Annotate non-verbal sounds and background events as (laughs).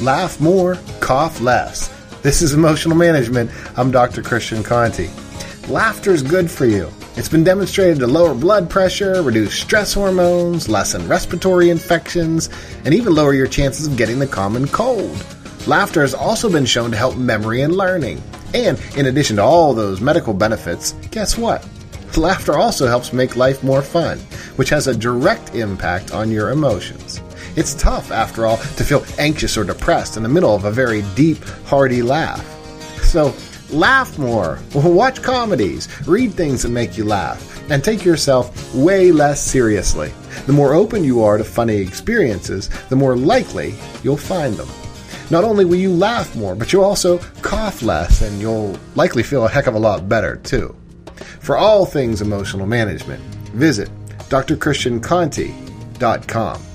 Laugh more, cough less. This is Emotional Management. I'm Dr. Christian Conte. Laughter is good for you. It's been demonstrated to lower blood pressure, reduce stress hormones, lessen respiratory infections, and even lower your chances of getting the common cold. Laughter has also been shown to help memory and learning. And in addition to all those medical benefits, guess what? Laughter also helps make life more fun, which has a direct impact on your emotions. It's tough, after all, to feel anxious or depressed in the middle of a very deep, hearty laugh. So, laugh more, (laughs) watch comedies, read things that make you laugh, and take yourself way less seriously. The more open you are to funny experiences, the more likely you'll find them. Not only will you laugh more, but you'll also cough less, and you'll likely feel a heck of a lot better, too. For all things emotional management, visit drchristianconte.com.